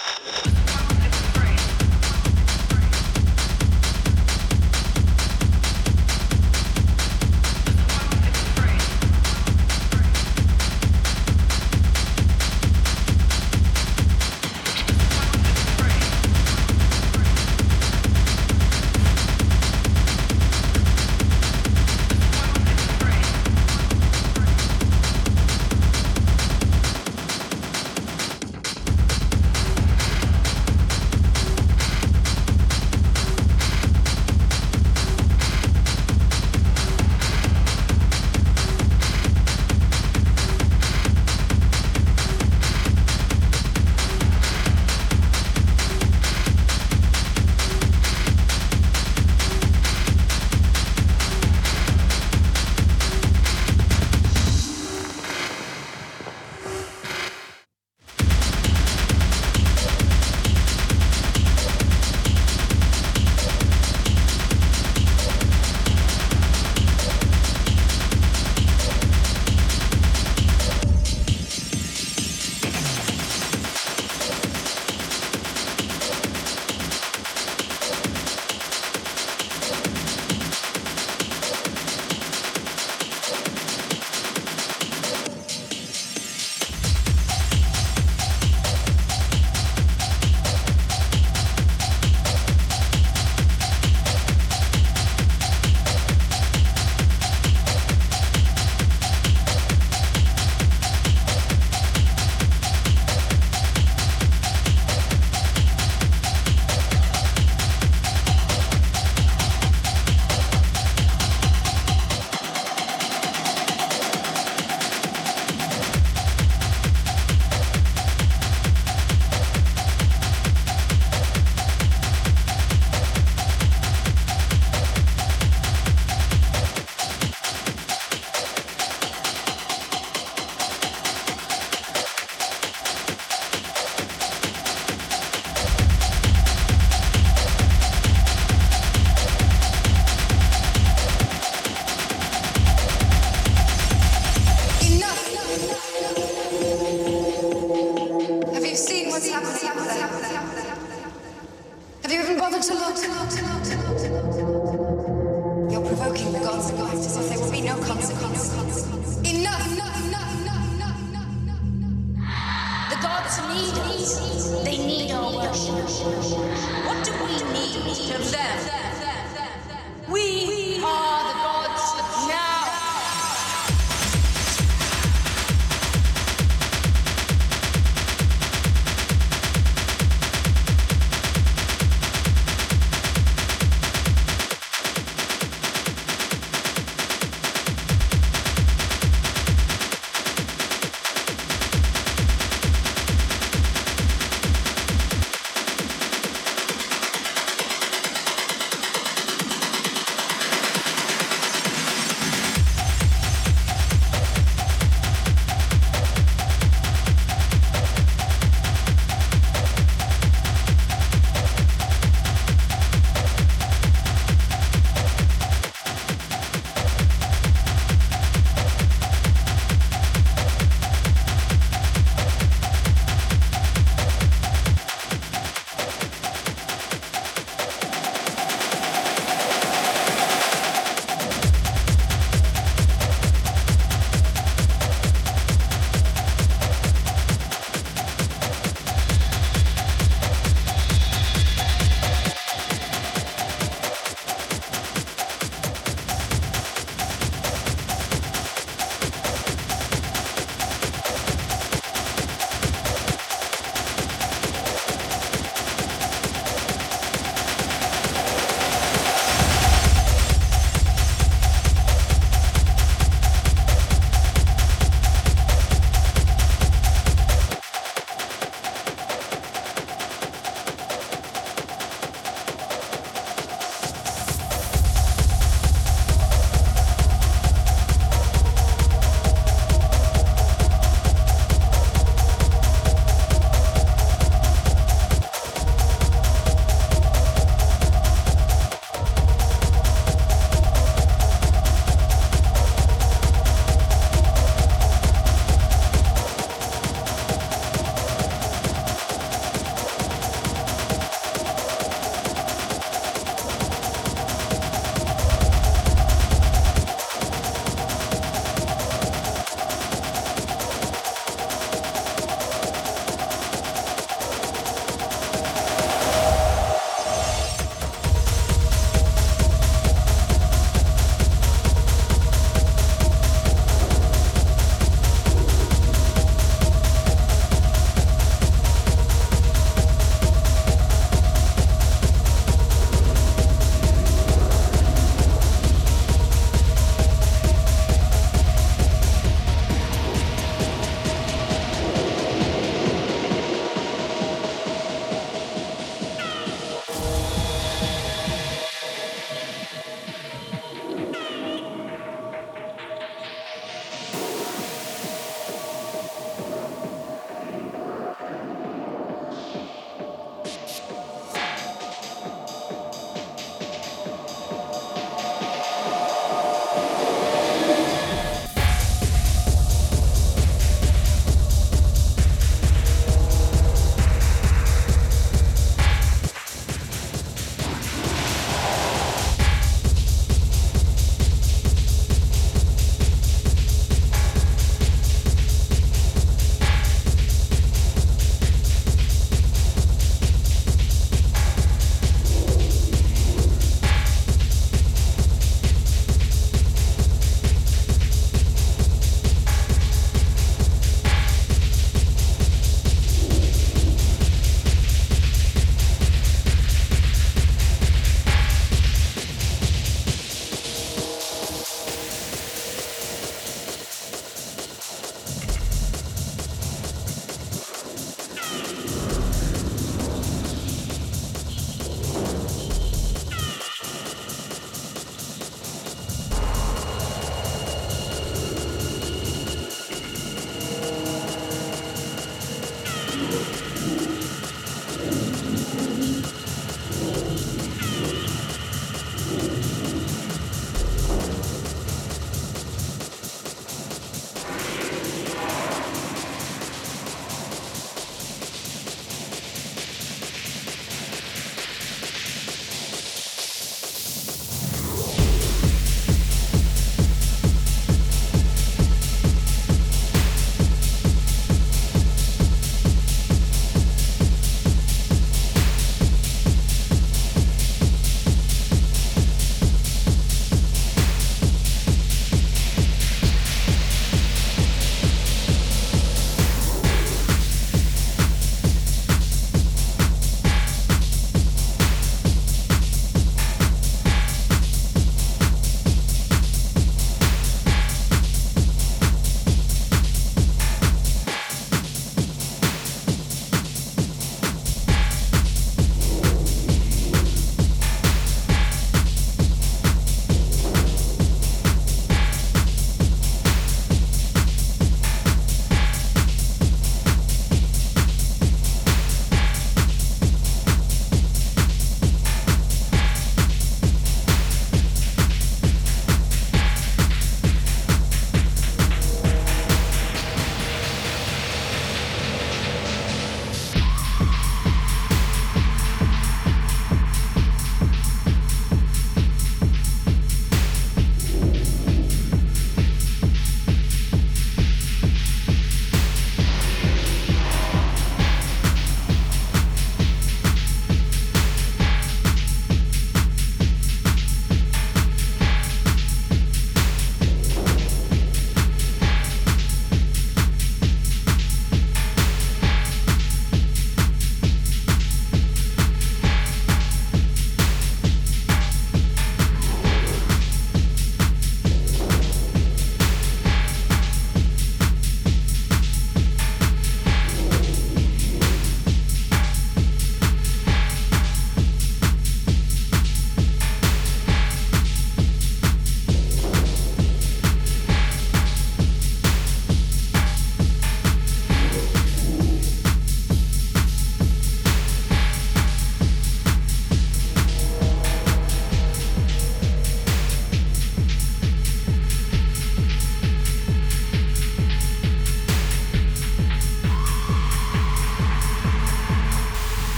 you